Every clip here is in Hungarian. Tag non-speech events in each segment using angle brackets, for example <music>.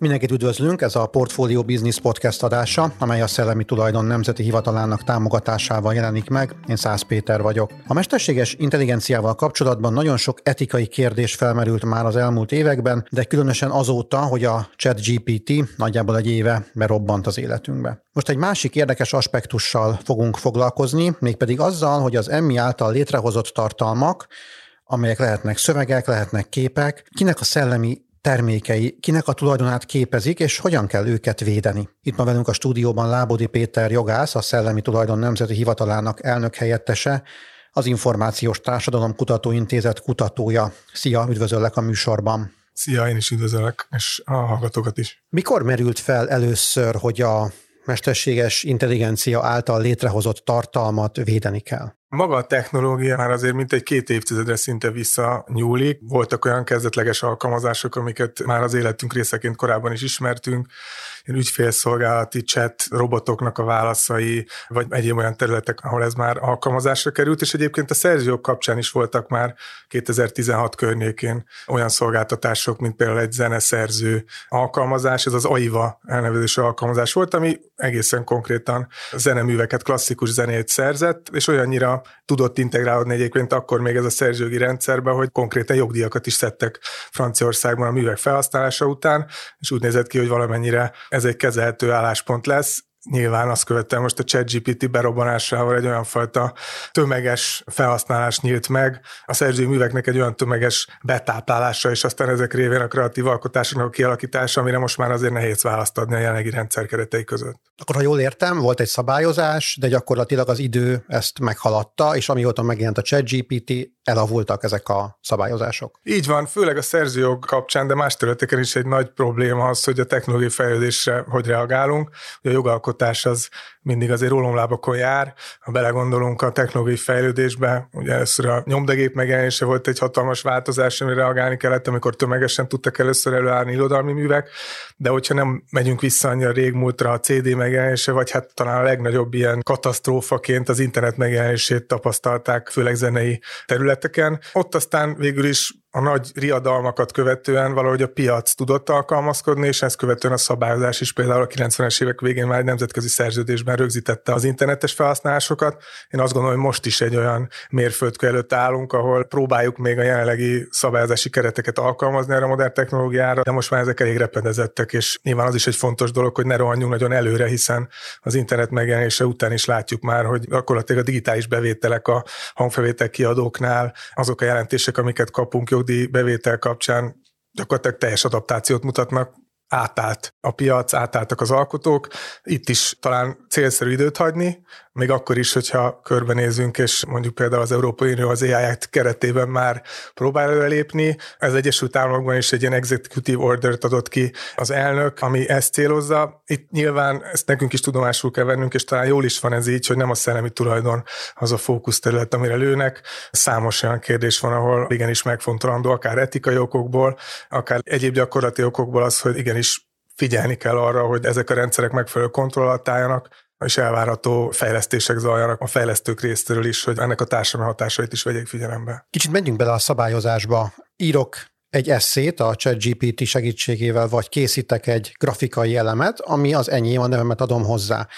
Mindenkit üdvözlünk, ez a Portfolio Business Podcast adása, amely a Szellemi Tulajdon Nemzeti Hivatalának támogatásával jelenik meg. Én Szász Péter vagyok. A mesterséges intelligenciával kapcsolatban nagyon sok etikai kérdés felmerült már az elmúlt években, de különösen azóta, hogy a ChatGPT nagyjából egy éve berobbant az életünkbe. Most egy másik érdekes aspektussal fogunk foglalkozni, mégpedig azzal, hogy az emmi által létrehozott tartalmak, amelyek lehetnek szövegek, lehetnek képek, kinek a szellemi termékei, kinek a tulajdonát képezik, és hogyan kell őket védeni. Itt ma velünk a stúdióban Lábodi Péter jogász, a Szellemi Tulajdon Nemzeti Hivatalának elnök helyettese, az Információs Társadalom Kutatóintézet kutatója. Szia, üdvözöllek a műsorban. Szia, én is üdvözöllek, és a hallgatókat is. Mikor merült fel először, hogy a mesterséges intelligencia által létrehozott tartalmat védeni kell? Maga a technológia már azért mint egy két évtizedre szinte visszanyúlik. Voltak olyan kezdetleges alkalmazások, amiket már az életünk részeként korábban is ismertünk, ügyfélszolgálati chat robotoknak a válaszai, vagy egyéb olyan területek, ahol ez már alkalmazásra került, és egyébként a szerzőjog kapcsán is voltak már 2016 környékén olyan szolgáltatások, mint például egy zeneszerző alkalmazás, ez az AIVA elnevezésű alkalmazás volt, ami egészen konkrétan zeneműveket, klasszikus zenét szerzett, és olyannyira tudott integrálódni egyébként akkor még ez a szerzőgi rendszerbe, hogy konkrétan jogdíjakat is szedtek Franciaországban a művek felhasználása után, és úgy nézett ki, hogy valamennyire ez egy kezelhető álláspont lesz, nyilván azt követően most a ChatGPT berobbanásával egy olyan fajta tömeges felhasználás nyílt meg, a szerzői műveknek egy olyan tömeges betáplálása, és aztán ezek révén a kreatív alkotásoknak a kialakítása, amire most már azért nehéz választ adni a jelenlegi rendszer keretei között. Akkor, ha jól értem, volt egy szabályozás, de gyakorlatilag az idő ezt meghaladta, és amióta megjelent a ChatGPT, elavultak ezek a szabályozások. Így van, főleg a szerzőjog kapcsán, de más területeken is egy nagy probléma az, hogy a technológiai fejlődésre hogy reagálunk. A jogalkotás az mindig azért rólomlábakon jár. Ha belegondolunk a technológiai fejlődésbe, ugye először a nyomdagép megjelenése volt egy hatalmas változás, amire reagálni kellett, amikor tömegesen tudtak először előállni irodalmi művek, de hogyha nem megyünk vissza annyira régmúltra a CD megjelenése, vagy hát talán a legnagyobb ilyen katasztrófaként az internet megjelenését tapasztalták, főleg zenei területeken. Ott aztán végül is a nagy riadalmakat követően valahogy a piac tudott alkalmazkodni, és ezt követően a szabályozás is például a 90-es évek végén már egy nemzetközi szerződésben rögzítette az internetes felhasználásokat. Én azt gondolom, hogy most is egy olyan mérföldkő előtt állunk, ahol próbáljuk még a jelenlegi szabályozási kereteket alkalmazni erre a modern technológiára, de most már ezek elég repedezettek, és nyilván az is egy fontos dolog, hogy ne rohanjunk nagyon előre, hiszen az internet megjelenése után is látjuk már, hogy gyakorlatilag a digitális bevételek a hangfelvétel kiadóknál, azok a jelentések, amiket kapunk jogdíj bevétel kapcsán gyakorlatilag teljes adaptációt mutatnak, átállt a piac, átálltak az alkotók. Itt is talán célszerű időt hagyni, még akkor is, hogyha körbenézünk, és mondjuk például az Európai Unió az ai keretében már próbál előlépni. Ez Egyesült Államokban is egy ilyen executive order-t adott ki az elnök, ami ezt célozza. Itt nyilván ezt nekünk is tudomásul kell vennünk, és talán jól is van ez így, hogy nem a szellemi tulajdon az a fókuszterület, amire lőnek. Számos olyan kérdés van, ahol igenis megfontolandó, akár etikai okokból, akár egyéb gyakorlati okokból az, hogy igenis figyelni kell arra, hogy ezek a rendszerek megfelelő kontroll alatt álljanak, és elvárható fejlesztések zajlanak a fejlesztők részéről is, hogy ennek a társadalmi hatásait is vegyék figyelembe. Kicsit menjünk bele a szabályozásba. Írok egy eszét a ChatGPT segítségével, vagy készítek egy grafikai elemet, ami az enyém, a nevemet adom hozzá.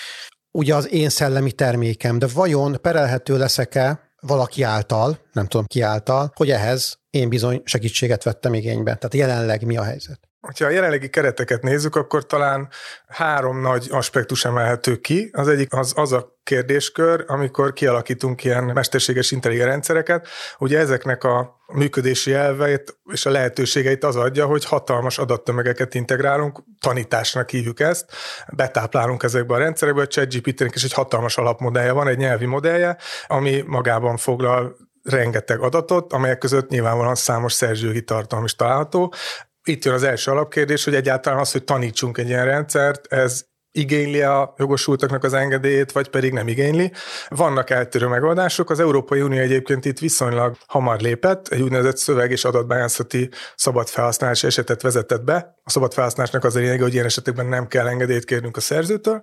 Ugye az én szellemi termékem, de vajon perelhető leszek-e valaki által, nem tudom ki által, hogy ehhez én bizony segítséget vettem igénybe. Tehát jelenleg mi a helyzet? Ha a jelenlegi kereteket nézzük, akkor talán három nagy aspektus emelhető ki. Az egyik az, az a kérdéskör, amikor kialakítunk ilyen mesterséges intelligens rendszereket. Ugye ezeknek a működési elveit és a lehetőségeit az adja, hogy hatalmas adattömegeket integrálunk, tanításnak hívjuk ezt, betáplálunk ezekbe a rendszerekbe, a ChatGPT-nek is egy hatalmas alapmodellje van, egy nyelvi modellje, ami magában foglal rengeteg adatot, amelyek között nyilvánvalóan számos szerzőgi tartalom is található itt jön az első alapkérdés, hogy egyáltalán az, hogy tanítsunk egy ilyen rendszert, ez igényli a jogosultaknak az engedélyét, vagy pedig nem igényli. Vannak eltérő megoldások. Az Európai Unió egyébként itt viszonylag hamar lépett, egy úgynevezett szöveg és adatbányászati szabad felhasználási esetet vezetett be. A szabad felhasználásnak az a lényege, hogy ilyen esetekben nem kell engedélyt kérnünk a szerzőtől,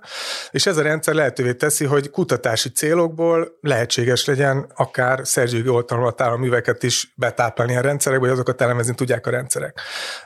és ez a rendszer lehetővé teszi, hogy kutatási célokból lehetséges legyen akár szerzői oltalmat álló műveket is betáplálni a rendszerekbe, hogy azokat elemezni tudják a rendszerek.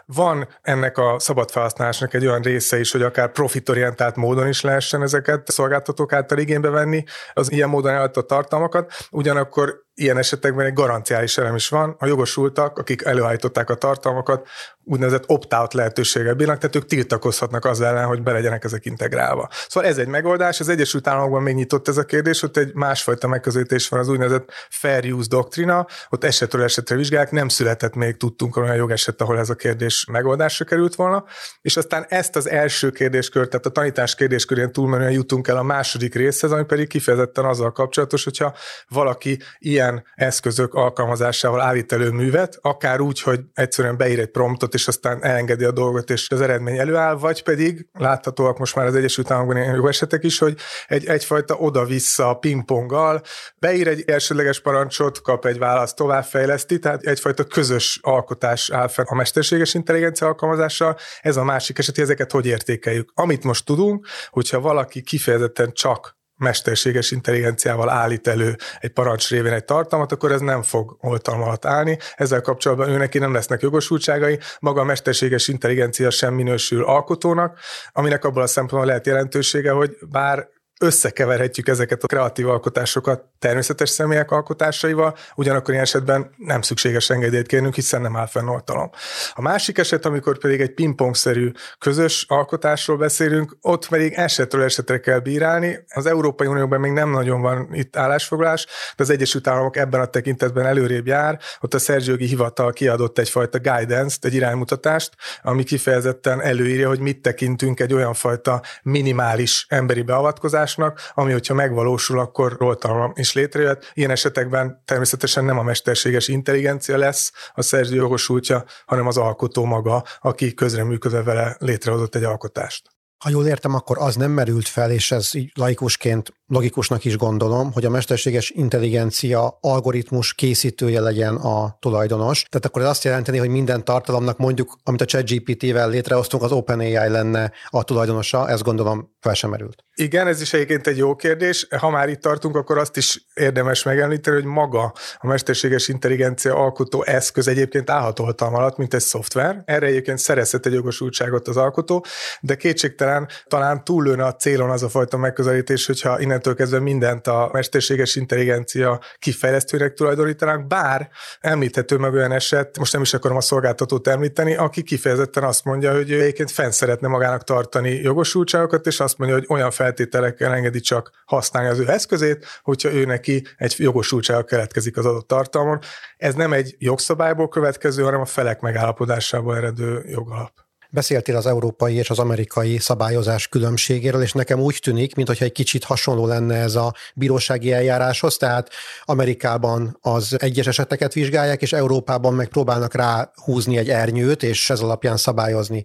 Van ennek a szabad felhasználásnak egy olyan része is, hogy akár profitorientált módon is lehessen ezeket szolgáltatók által igénybe venni, az ilyen módon eladott tartalmakat, ugyanakkor ilyen esetekben egy garanciális elem is van. A jogosultak, akik előállították a tartalmakat, úgynevezett opt-out lehetőséggel bírnak, tehát ők tiltakozhatnak az ellen, hogy be legyenek ezek integrálva. Szóval ez egy megoldás, az Egyesült Államokban még nyitott ez a kérdés, ott egy másfajta megközelítés van, az úgynevezett fair use doktrina, ott esetről esetre vizsgálják, nem született még, tudtunk olyan jogeset, ahol ez a kérdés megoldásra került volna, és aztán ezt az első kérdéskört, tehát a tanítás kérdéskörén túlmenően jutunk el a második részhez, ami pedig kifejezetten azzal kapcsolatos, hogyha valaki ilyen ilyen eszközök alkalmazásával állít elő művet, akár úgy, hogy egyszerűen beír egy promptot, és aztán elengedi a dolgot, és az eredmény előáll, vagy pedig láthatóak most már az Egyesült Államokban ilyen jó esetek is, hogy egy, egyfajta oda-vissza pingponggal beír egy elsődleges parancsot, kap egy választ, továbbfejleszti, tehát egyfajta közös alkotás áll fel a mesterséges intelligencia alkalmazással. Ez a másik eset, ezeket hogy értékeljük. Amit most tudunk, hogyha valaki kifejezetten csak mesterséges intelligenciával állít elő egy parancs révén egy tartalmat, akkor ez nem fog oltalma alatt állni. Ezzel kapcsolatban ő nem lesznek jogosultságai, maga a mesterséges intelligencia sem minősül alkotónak, aminek abból a szempontból lehet jelentősége, hogy bár összekeverhetjük ezeket a kreatív alkotásokat természetes személyek alkotásaival, ugyanakkor ilyen esetben nem szükséges engedélyt kérnünk, hiszen nem áll fenn oltalom. A másik eset, amikor pedig egy pingpongszerű közös alkotásról beszélünk, ott pedig esetről esetre kell bírálni. Az Európai Unióban még nem nagyon van itt állásfoglalás, de az Egyesült Államok ebben a tekintetben előrébb jár. Ott a szerzőgi hivatal kiadott egyfajta guidance-t, egy iránymutatást, ami kifejezetten előírja, hogy mit tekintünk egy olyan fajta minimális emberi beavatkozás megoldásnak, ami hogyha megvalósul, akkor oltalom is létrejött. Ilyen esetekben természetesen nem a mesterséges intelligencia lesz a szerző jogosultja, hanem az alkotó maga, aki közreműködve vele létrehozott egy alkotást. Ha jól értem, akkor az nem merült fel, és ez így laikusként logikusnak is gondolom, hogy a mesterséges intelligencia algoritmus készítője legyen a tulajdonos. Tehát akkor ez azt jelenteni, hogy minden tartalomnak mondjuk, amit a ChatGPT-vel létrehoztunk, az OpenAI lenne a tulajdonosa, ez gondolom fel sem merült. Igen, ez is egyébként egy jó kérdés. Ha már itt tartunk, akkor azt is érdemes megemlíteni, hogy maga a mesterséges intelligencia alkotó eszköz egyébként állható hatalma alatt, mint egy szoftver. Erre egyébként szerezhet egy jogosultságot az alkotó, de kétségtelen talán túllőne a célon az a fajta megközelítés, hogyha innentől kezdve mindent a mesterséges intelligencia kifejlesztőnek tulajdonítanánk, bár említhető meg olyan eset, most nem is akarom a szolgáltatót említeni, aki kifejezetten azt mondja, hogy ő egyébként fenn szeretne magának tartani jogosultságokat, és azt mondja, hogy olyan feltételekkel engedi csak használni az ő eszközét, hogyha ő neki egy jogosultsága keletkezik az adott tartalmon. Ez nem egy jogszabályból következő, hanem a felek megállapodásából eredő jogalap. Beszéltél az európai és az amerikai szabályozás különbségéről, és nekem úgy tűnik, mintha egy kicsit hasonló lenne ez a bírósági eljáráshoz, tehát Amerikában az egyes eseteket vizsgálják, és Európában meg próbálnak rá húzni egy ernyőt, és ez alapján szabályozni.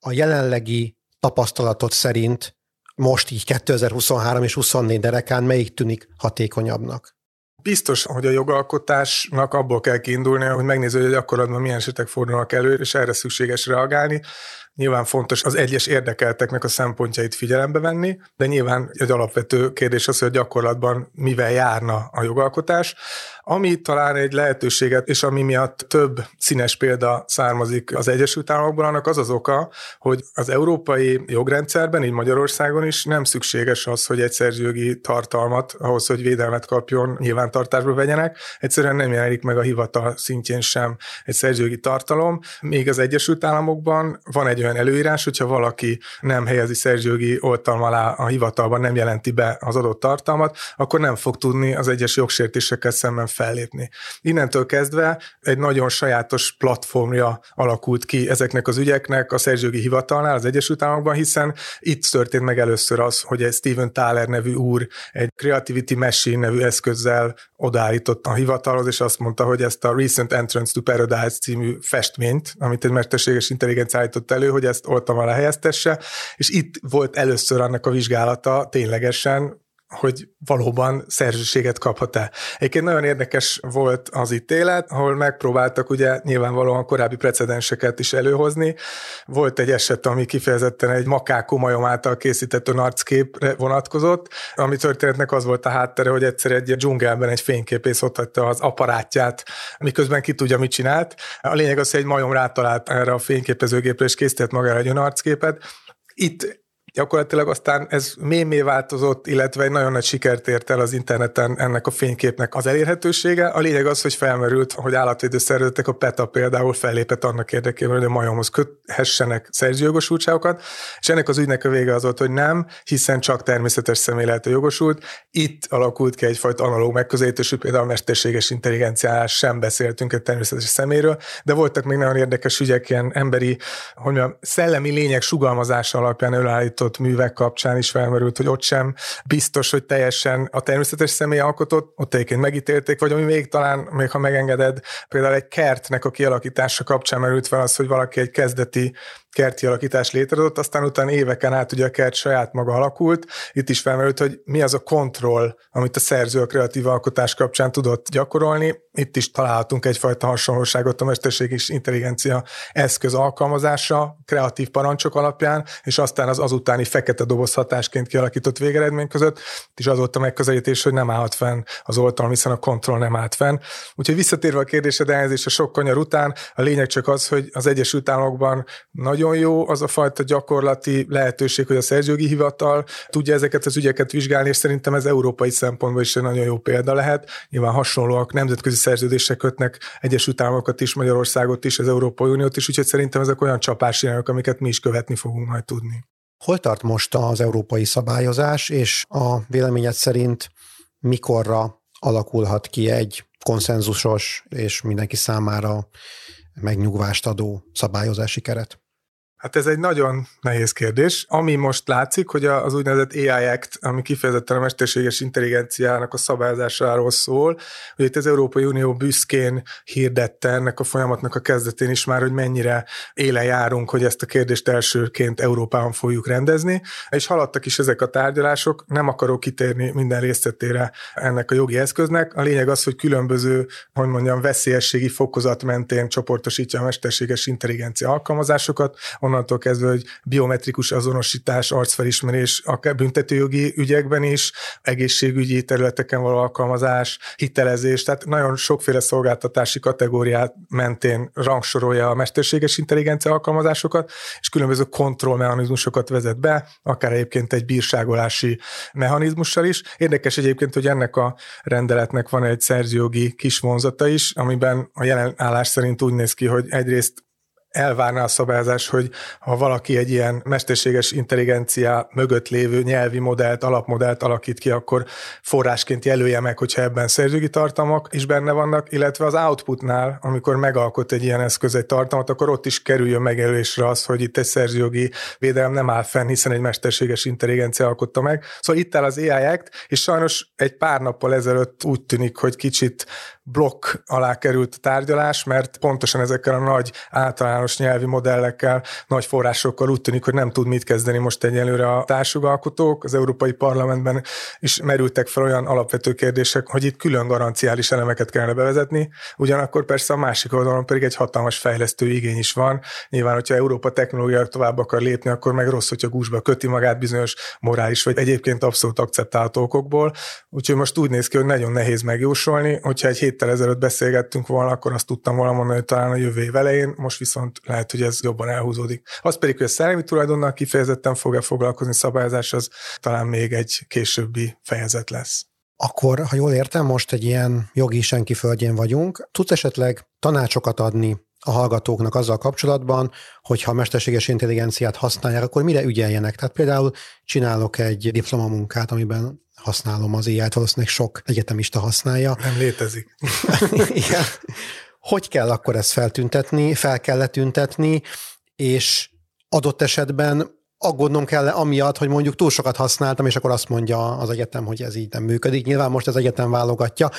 A jelenlegi tapasztalatot szerint most így 2023 és 24 derekán melyik tűnik hatékonyabbnak? Biztos, hogy a jogalkotásnak abból kell kiindulni, hogy megnéző, hogy gyakorlatban milyen esetek fordulnak elő, és erre szükséges reagálni. Nyilván fontos az egyes érdekelteknek a szempontjait figyelembe venni, de nyilván egy alapvető kérdés az, hogy a gyakorlatban mivel járna a jogalkotás. Ami talán egy lehetőséget, és ami miatt több színes példa származik az Egyesült Államokból, annak az az oka, hogy az európai jogrendszerben, így Magyarországon is nem szükséges az, hogy egy szerzőjogi tartalmat ahhoz, hogy védelmet kapjon, nyilvántartásba vegyenek. Egyszerűen nem jelenik meg a hivatal szintjén sem egy szerzőjogi tartalom. Még az Egyesült Államokban van egy olyan előírás, hogyha valaki nem helyezi szerzőjogi oltalom alá a hivatalban, nem jelenti be az adott tartalmat, akkor nem fog tudni az egyes jogsértésekkel szemben fellépni. Innentől kezdve egy nagyon sajátos platformja alakult ki ezeknek az ügyeknek a szerzőgi hivatalnál az Egyesült Államokban, hiszen itt történt meg először az, hogy egy Steven Thaler nevű úr egy Creativity Machine nevű eszközzel odaállított a hivatalhoz, és azt mondta, hogy ezt a Recent Entrance to Paradise című festményt, amit egy mesterséges intelligencia állított elő, hogy ezt oltam alá helyeztesse, és itt volt először annak a vizsgálata ténylegesen, hogy valóban szerzőséget kaphat-e. Egyébként nagyon érdekes volt az ítélet, ahol megpróbáltak ugye nyilvánvalóan korábbi precedenseket is előhozni. Volt egy eset, ami kifejezetten egy makákó majom által készített arcképre vonatkozott, ami történetnek az volt a háttere, hogy egyszer egy dzsungelben egy fényképész ott hagyta az aparátját, miközben ki tudja, mit csinált. A lényeg az, hogy egy majom rátalált erre a fényképezőgépre, és készített magára egy arcképet. Itt gyakorlatilag aztán ez mémé változott, illetve egy nagyon nagy sikert ért el az interneten ennek a fényképnek az elérhetősége. A lényeg az, hogy felmerült, hogy állatvédő szervezetek, a PETA például fellépett annak érdekében, hogy a majomhoz köthessenek szerzőjogosultságokat, és ennek az ügynek a vége az volt, hogy nem, hiszen csak természetes személy lehet a jogosult. Itt alakult ki egyfajta analóg megközelítés, például a mesterséges intelligenciánál sem beszéltünk egy természetes szeméről, de voltak még nagyon érdekes ügyek, ilyen emberi, hogy mondjam, szellemi lények sugalmazása alapján előállított alkotott művek kapcsán is felmerült, hogy ott sem biztos, hogy teljesen a természetes személy alkotott, ott egyébként megítélték, vagy ami még talán, még ha megengeded, például egy kertnek a kialakítása kapcsán merült fel az, hogy valaki egy kezdeti kerti alakítás létrehozott, aztán utána éveken át ugye a kert saját maga alakult. Itt is felmerült, hogy mi az a kontroll, amit a szerző a kreatív alkotás kapcsán tudott gyakorolni. Itt is találhatunk egyfajta hasonlóságot a mesterséges intelligencia eszköz alkalmazása, kreatív parancsok alapján, és aztán az azutáni fekete doboz hatásként kialakított végeredmény között. Itt is az volt a megközelítés, hogy nem állhat fenn az oltalom, hiszen a kontroll nem állt fenn. Úgyhogy visszatérve a kérdésed elnézést a sok kanyar után, a lényeg csak az, hogy az Egyesült Államokban nagyon nagyon jó az a fajta gyakorlati lehetőség, hogy a szerzőgi hivatal tudja ezeket az ügyeket vizsgálni, és szerintem ez európai szempontból is egy nagyon jó példa lehet. Nyilván hasonlóak nemzetközi szerződések kötnek Egyesült Államokat is, Magyarországot is, az Európai Uniót is, úgyhogy szerintem ezek olyan csapásirányok, amiket mi is követni fogunk majd tudni. Hol tart most az európai szabályozás, és a véleményed szerint mikorra alakulhat ki egy konszenzusos és mindenki számára megnyugvást adó szabályozási keret? Hát ez egy nagyon nehéz kérdés. Ami most látszik, hogy az úgynevezett AI Act, ami kifejezetten a mesterséges intelligenciának a szabályozásáról szól, hogy itt az Európai Unió büszkén hirdette ennek a folyamatnak a kezdetén is már, hogy mennyire éle járunk, hogy ezt a kérdést elsőként Európában fogjuk rendezni, és haladtak is ezek a tárgyalások, nem akarok kitérni minden részletére ennek a jogi eszköznek. A lényeg az, hogy különböző, hogy mondjam, veszélyességi fokozat mentén csoportosítja a mesterséges intelligencia alkalmazásokat, onnantól kezdve, hogy biometrikus azonosítás, arcfelismerés, akár büntetőjogi ügyekben is, egészségügyi területeken való alkalmazás, hitelezés, tehát nagyon sokféle szolgáltatási kategóriát mentén rangsorolja a mesterséges intelligencia alkalmazásokat, és különböző kontrollmechanizmusokat vezet be, akár egyébként egy bírságolási mechanizmussal is. Érdekes egyébként, hogy ennek a rendeletnek van egy szerzőjogi kis vonzata is, amiben a jelen állás szerint úgy néz ki, hogy egyrészt elvárná a szabályozás, hogy ha valaki egy ilyen mesterséges intelligencia mögött lévő nyelvi modellt, alapmodellt alakít ki, akkor forrásként jelölje meg, hogyha ebben szerzőgi tartalmak is benne vannak, illetve az outputnál, amikor megalkot egy ilyen eszköz egy tartalmat, akkor ott is kerüljön megjelölésre az, hogy itt egy szerzőjogi védelem nem áll fenn, hiszen egy mesterséges intelligencia alkotta meg. Szóval itt áll az AI Act, és sajnos egy pár nappal ezelőtt úgy tűnik, hogy kicsit blokk alá került a tárgyalás, mert pontosan ezekkel a nagy általános nyelvi modellekkel, nagy forrásokkal úgy tűnik, hogy nem tud mit kezdeni most egyelőre a társjogalkotók. Az Európai Parlamentben is merültek fel olyan alapvető kérdések, hogy itt külön garanciális elemeket kellene bevezetni, ugyanakkor persze a másik oldalon pedig egy hatalmas fejlesztő igény is van. Nyilván, hogyha Európa technológia tovább akar lépni, akkor meg rossz, hogyha gúzsba köti magát bizonyos morális vagy egyébként abszolút akceptálható okokból. Úgyhogy most úgy néz ki, hogy nagyon nehéz megjósolni, hogyha egy hét héttel ezelőtt beszélgettünk volna, akkor azt tudtam volna mondani, hogy talán a jövő év elején, most viszont lehet, hogy ez jobban elhúzódik. Az pedig, hogy a szellemi tulajdonnal kifejezetten fog-e foglalkozni szabályozás, az talán még egy későbbi fejezet lesz. Akkor, ha jól értem, most egy ilyen jogi senki földjén vagyunk. Tudsz esetleg tanácsokat adni a hallgatóknak azzal kapcsolatban, hogy ha mesterséges intelligenciát használják, akkor mire ügyeljenek? Tehát például csinálok egy diplomamunkát, amiben használom az AI-t, valószínűleg sok egyetemista használja. Nem létezik. <laughs> Igen. Hogy kell akkor ezt feltüntetni, fel kell letüntetni, és adott esetben aggódnom kell amiatt, hogy mondjuk túl sokat használtam, és akkor azt mondja az egyetem, hogy ez így nem működik. Nyilván most az egyetem válogatja,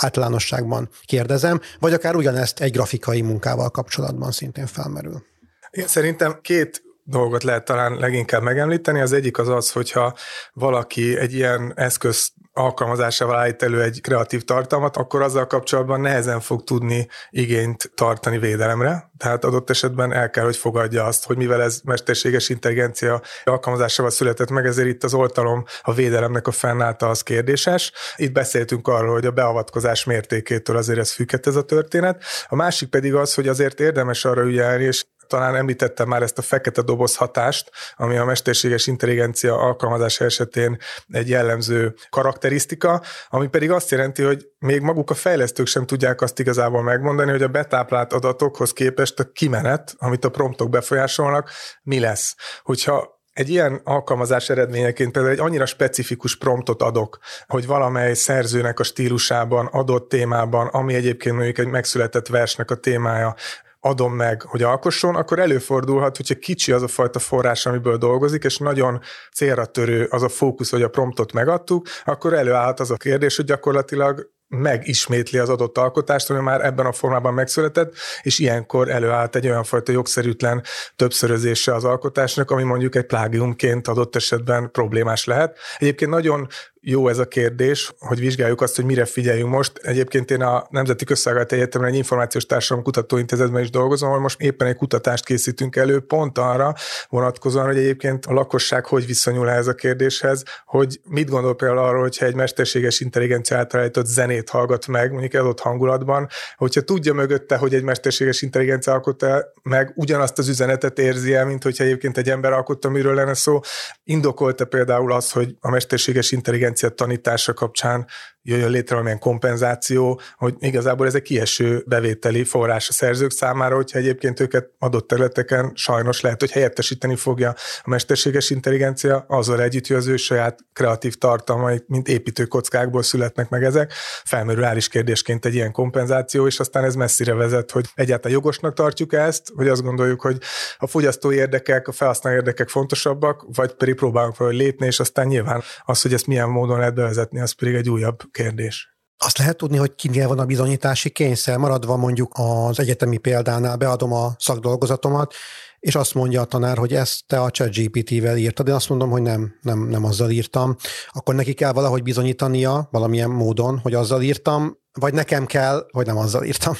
általánosságban kérdezem, vagy akár ugyanezt egy grafikai munkával kapcsolatban szintén felmerül. Én szerintem két dolgot lehet talán leginkább megemlíteni. Az egyik az az, hogyha valaki egy ilyen eszköz alkalmazásával állít elő egy kreatív tartalmat, akkor azzal kapcsolatban nehezen fog tudni igényt tartani védelemre. Tehát adott esetben el kell, hogy fogadja azt, hogy mivel ez mesterséges intelligencia alkalmazásával született meg, ezért itt az oltalom a védelemnek a fennállta az kérdéses. Itt beszéltünk arról, hogy a beavatkozás mértékétől azért ez függhet ez a történet. A másik pedig az, hogy azért érdemes arra ügyelni, és talán említettem már ezt a fekete doboz hatást, ami a mesterséges intelligencia alkalmazása esetén egy jellemző karakterisztika, ami pedig azt jelenti, hogy még maguk a fejlesztők sem tudják azt igazából megmondani, hogy a betáplált adatokhoz képest a kimenet, amit a promptok befolyásolnak, mi lesz. Hogyha egy ilyen alkalmazás eredményeként például egy annyira specifikus promptot adok, hogy valamely szerzőnek a stílusában, adott témában, ami egyébként mondjuk egy megszületett versnek a témája, adom meg, hogy alkosson, akkor előfordulhat, hogyha kicsi az a fajta forrás, amiből dolgozik, és nagyon célra törő az a fókusz, hogy a promptot megadtuk, akkor előállhat az a kérdés, hogy gyakorlatilag megismétli az adott alkotást, ami már ebben a formában megszületett, és ilyenkor előállt egy olyan fajta jogszerűtlen többszörözése az alkotásnak, ami mondjuk egy plágiumként adott esetben problémás lehet. Egyébként nagyon jó ez a kérdés, hogy vizsgáljuk azt, hogy mire figyeljünk most. Egyébként én a Nemzeti Közszolgálati Egyetemen egy információs társadalom kutatóintézetben is dolgozom, ahol most éppen egy kutatást készítünk elő, pont arra vonatkozóan, hogy egyébként a lakosság hogy viszonyul ez a kérdéshez, hogy mit gondol például arról, hogyha egy mesterséges intelligencia által állított zenét hallgat meg, mondjuk adott hangulatban, hogyha tudja mögötte, hogy egy mesterséges intelligencia alkotta meg, ugyanazt az üzenetet érzi el, mint hogyha egyébként egy ember alkotta, miről lenne szó. Indokolta például az, hogy a mesterséges intelligencia intelligencia tanítása kapcsán jöjjön létre valamilyen kompenzáció, hogy igazából ez egy kieső bevételi forrás a szerzők számára, hogyha egyébként őket adott területeken sajnos lehet, hogy helyettesíteni fogja a mesterséges intelligencia, azzal együtt, hogy az ő saját kreatív tartalmai, mint építőkockákból születnek meg ezek, felmerül is kérdésként egy ilyen kompenzáció, és aztán ez messzire vezet, hogy egyáltalán jogosnak tartjuk ezt, hogy azt gondoljuk, hogy a fogyasztói érdekek, a felhasználó érdekek fontosabbak, vagy pedig próbálunk valahogy lépni, és aztán nyilván az, hogy ezt milyen módon lehet bevezetni, az pedig egy újabb kérdés. Azt lehet tudni, hogy kinél van a bizonyítási kényszer, maradva mondjuk az egyetemi példánál beadom a szakdolgozatomat, és azt mondja a tanár, hogy ezt te a ChatGPT-vel írtad, én azt mondom, hogy nem, nem, nem azzal írtam, akkor neki kell valahogy bizonyítania valamilyen módon, hogy azzal írtam, vagy nekem kell, hogy nem azzal írtam.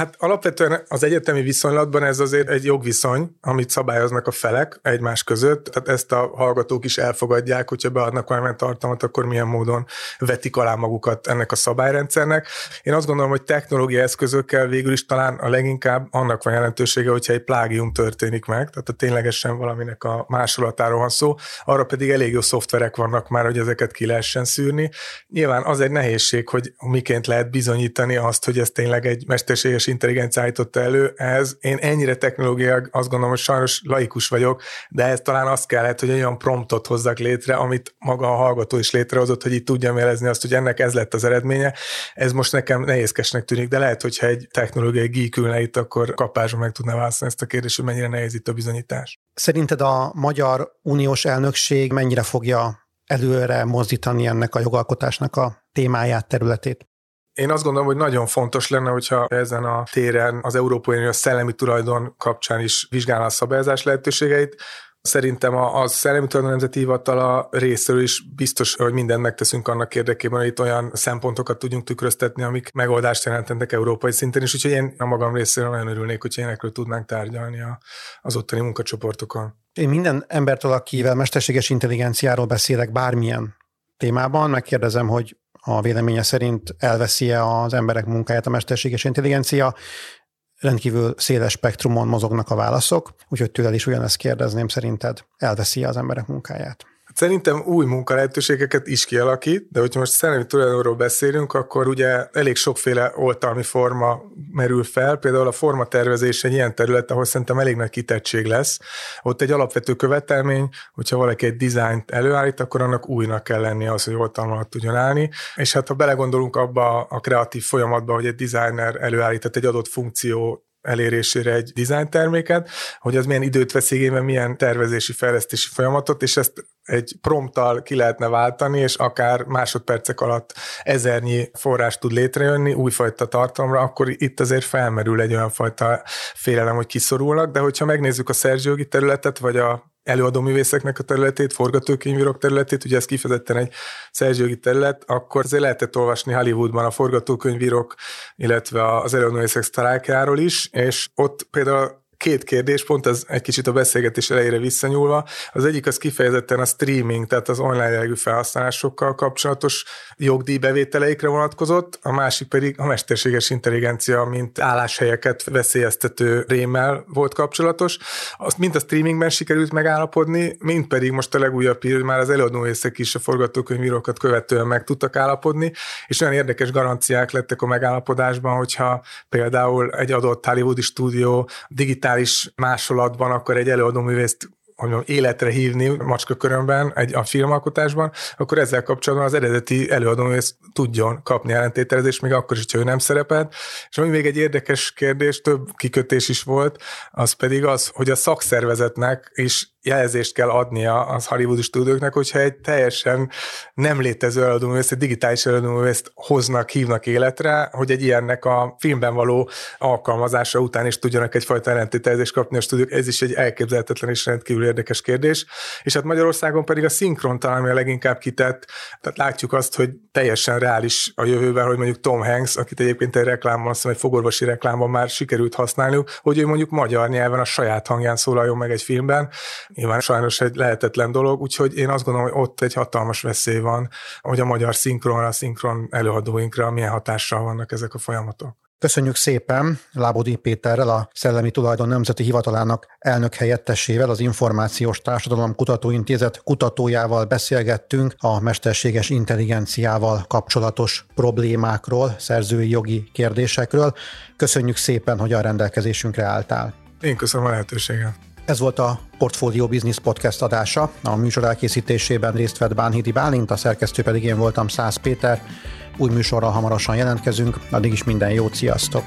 Hát alapvetően az egyetemi viszonylatban ez azért egy jogviszony, amit szabályoznak a felek egymás között, tehát ezt a hallgatók is elfogadják, hogyha beadnak valamilyen tartalmat, akkor milyen módon vetik alá magukat ennek a szabályrendszernek. Én azt gondolom, hogy technológiai eszközökkel végül is talán a leginkább annak van jelentősége, hogyha egy plágium történik meg, tehát a ténylegesen valaminek a másolatáról van szó, arra pedig elég jó szoftverek vannak már, hogy ezeket ki lehessen szűrni. Nyilván az egy nehézség, hogy miként lehet bizonyítani azt, hogy ez tényleg egy mesterséges intelligencia állította elő. Ez én ennyire technológiák azt gondolom, hogy sajnos laikus vagyok, de ez talán azt kellett, hogy olyan promptot hozzak létre, amit maga a hallgató is létrehozott, hogy itt tudjam jelezni azt, hogy ennek ez lett az eredménye. Ez most nekem nehézkesnek tűnik, de lehet, hogyha egy technológiai geek ülne itt, akkor kapásban meg tudná válaszolni ezt a kérdést, hogy mennyire nehéz itt a bizonyítás. Szerinted a magyar uniós elnökség mennyire fogja előre mozdítani ennek a jogalkotásnak a témáját, területét? Én azt gondolom, hogy nagyon fontos lenne, hogyha ezen a téren az Európai Unió szellemi tulajdon kapcsán is vizsgálna a szabályozás lehetőségeit. Szerintem a, a Szellemi Tulajdon Nemzeti Hivatala részéről is biztos, hogy mindent megteszünk annak érdekében, hogy itt olyan szempontokat tudjunk tükröztetni, amik megoldást jelentenek európai szinten is, úgyhogy én a magam részéről nagyon örülnék, hogy ilyenekről tudnánk tárgyalni a, az ottani munkacsoportokon. Én minden embertől, akivel mesterséges intelligenciáról beszélek bármilyen témában, megkérdezem, hogy a véleménye szerint elveszi-e az emberek munkáját a mesterséges intelligencia, rendkívül széles spektrumon mozognak a válaszok, úgyhogy tőled is ugyanezt kérdezném, szerinted elveszi az emberek munkáját? Szerintem új munkalehetőségeket is kialakít, de hogyha most szellemi tulajdonról beszélünk, akkor ugye elég sokféle oltalmi forma merül fel. Például a formatervezés egy ilyen terület, ahol szerintem elég nagy kitettség lesz. Ott egy alapvető követelmény, hogyha valaki egy dizájnt előállít, akkor annak újnak kell lennie az, hogy oltalmat tudjon állni. És hát ha belegondolunk abba a kreatív folyamatba, hogy egy designer előállított egy adott funkció elérésére egy design terméket, hogy az milyen időt vesz igénybe, milyen tervezési, fejlesztési folyamatot, és ezt egy prompttal ki lehetne váltani, és akár másodpercek alatt ezernyi forrás tud létrejönni újfajta tartalomra, akkor itt azért felmerül egy olyan fajta félelem, hogy kiszorulnak, de hogyha megnézzük a szerzőjogi területet, vagy a előadó művészeknek a területét, forgatókönyvírok területét, ugye ez kifejezetten egy szerzőjogi terület, akkor azért lehetett olvasni Hollywoodban a forgatókönyvírok, illetve az előadóművészek sztrájkjáról is, és ott például két kérdés, pont ez egy kicsit a beszélgetés elejére visszanyúlva. Az egyik az kifejezetten a streaming, tehát az online jellegű felhasználásokkal kapcsolatos jogdíjbevételeikre vonatkozott, a másik pedig a mesterséges intelligencia, mint álláshelyeket veszélyeztető rémmel volt kapcsolatos. Azt mind a streamingben sikerült megállapodni, mind pedig most a legújabb hír, már az előadóészek is a forgatókönyvírókat követően meg tudtak állapodni, és olyan érdekes garanciák lettek a megállapodásban, hogyha például egy adott Hollywoodi stúdió digitál digitális másolatban akkor egy előadóművészt hogy mondjam, életre hívni macskakörömben egy, a filmalkotásban, akkor ezzel kapcsolatban az eredeti előadó ezt tudjon kapni ellentételezést, még akkor is, ha ő nem szerepelt. És ami még egy érdekes kérdés, több kikötés is volt, az pedig az, hogy a szakszervezetnek is jelzést kell adnia az hollywoodi stúdióknak, hogyha egy teljesen nem létező előadóművészt, egy digitális előadóművészt hoznak, hívnak életre, hogy egy ilyennek a filmben való alkalmazása után is tudjanak egyfajta ellentételezést kapni a stúdiók. Ez is egy elképzelhetetlen és rendkívül érdekes kérdés. És hát Magyarországon pedig a szinkron talán a leginkább kitett, tehát látjuk azt, hogy teljesen reális a jövőben, hogy mondjuk Tom Hanks, akit egyébként egy reklámban, azt egy fogorvosi reklámban már sikerült használniuk, hogy ő mondjuk magyar nyelven a saját hangján szólaljon meg egy filmben, nyilván sajnos egy lehetetlen dolog, úgyhogy én azt gondolom, hogy ott egy hatalmas veszély van, hogy a magyar szinkronra, szinkron előadóinkra milyen hatással vannak ezek a folyamatok. Köszönjük szépen Lábodi Péterrel, a Szellemi Tulajdon Nemzeti Hivatalának elnök helyettesével, az Információs Társadalom Kutatóintézet kutatójával beszélgettünk a mesterséges intelligenciával kapcsolatos problémákról, szerzői jogi kérdésekről. Köszönjük szépen, hogy a rendelkezésünkre álltál. Én köszönöm a lehetőséget. Ez volt a Portfolio Business Podcast adása. A műsor elkészítésében részt vett Bánhidi Bálint, a szerkesztő pedig én voltam Száz Péter. Új műsorral hamarosan jelentkezünk, addig is minden jót, sziasztok!